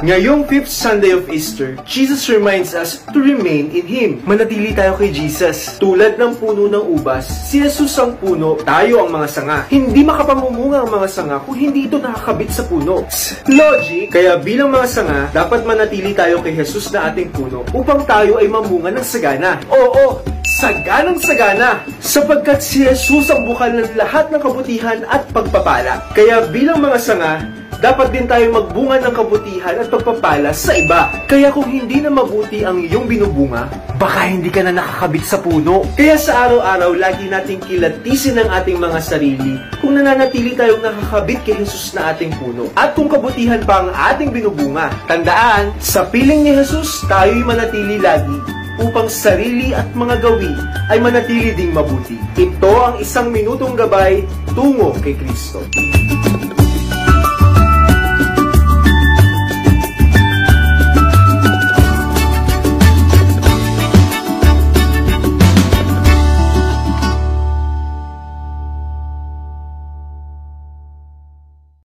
Ngayong 5th Sunday of Easter, Jesus reminds us to remain in Him. Manatili tayo kay Jesus. Tulad ng puno ng ubas, si Jesus ang puno, tayo ang mga sanga. Hindi makapamumunga ang mga sanga kung hindi ito nakakabit sa puno. Logic, kaya bilang mga sanga, dapat manatili tayo kay Jesus na ating puno upang tayo ay mamunga ng sagana. Oo, saganang sagana sapagkat si Jesus ang bukal ng lahat ng kabutihan at pagpapala. Kaya bilang mga sanga, dapat din tayo magbunga ng kabutihan at pagpapala sa iba. Kaya kung hindi na mabuti ang iyong binubunga, baka hindi ka na nakakabit sa puno. Kaya sa araw-araw, lagi nating kilatisin ang ating mga sarili kung nananatili tayong nakakabit kay Jesus na ating puno. At kung kabutihan pa ang ating binubunga, tandaan, sa piling ni Jesus, tayo'y manatili lagi upang sarili at mga gawi ay manatili ding mabuti. Ito ang isang minutong gabay tungo kay Kristo.